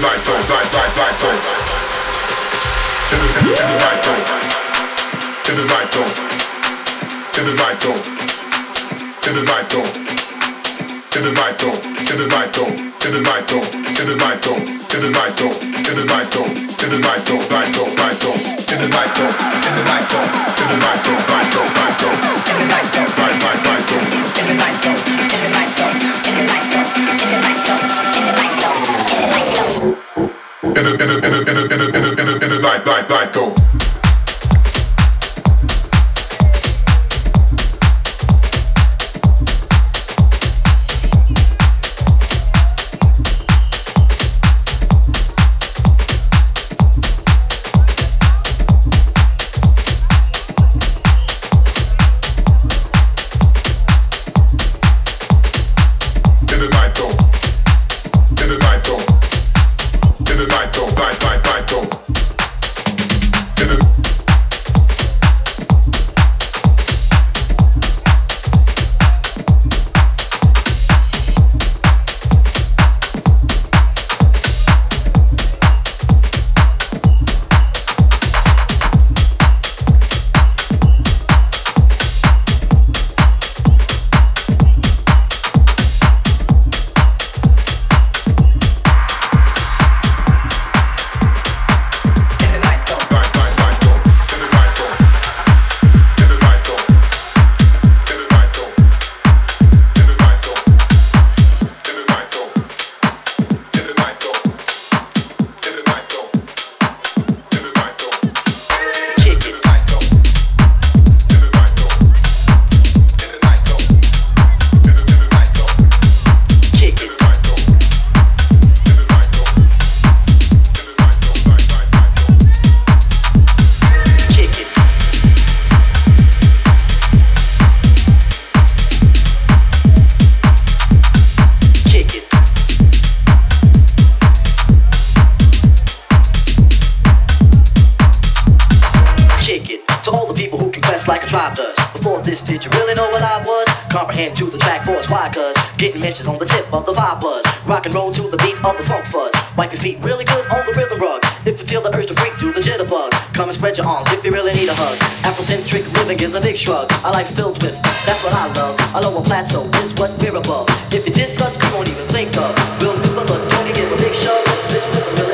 light on, light, light, light on in the night. in a in a in a in a in a in a in a night night night though. break through the jitterbug. Come and spread your arms if you really need a hug. Afrocentric living is a big shrug. A life filled with, that's what I love. A lower plateau is what we're above. If you diss us, we won't even think of. We'll never look, don't give a big shove. This with a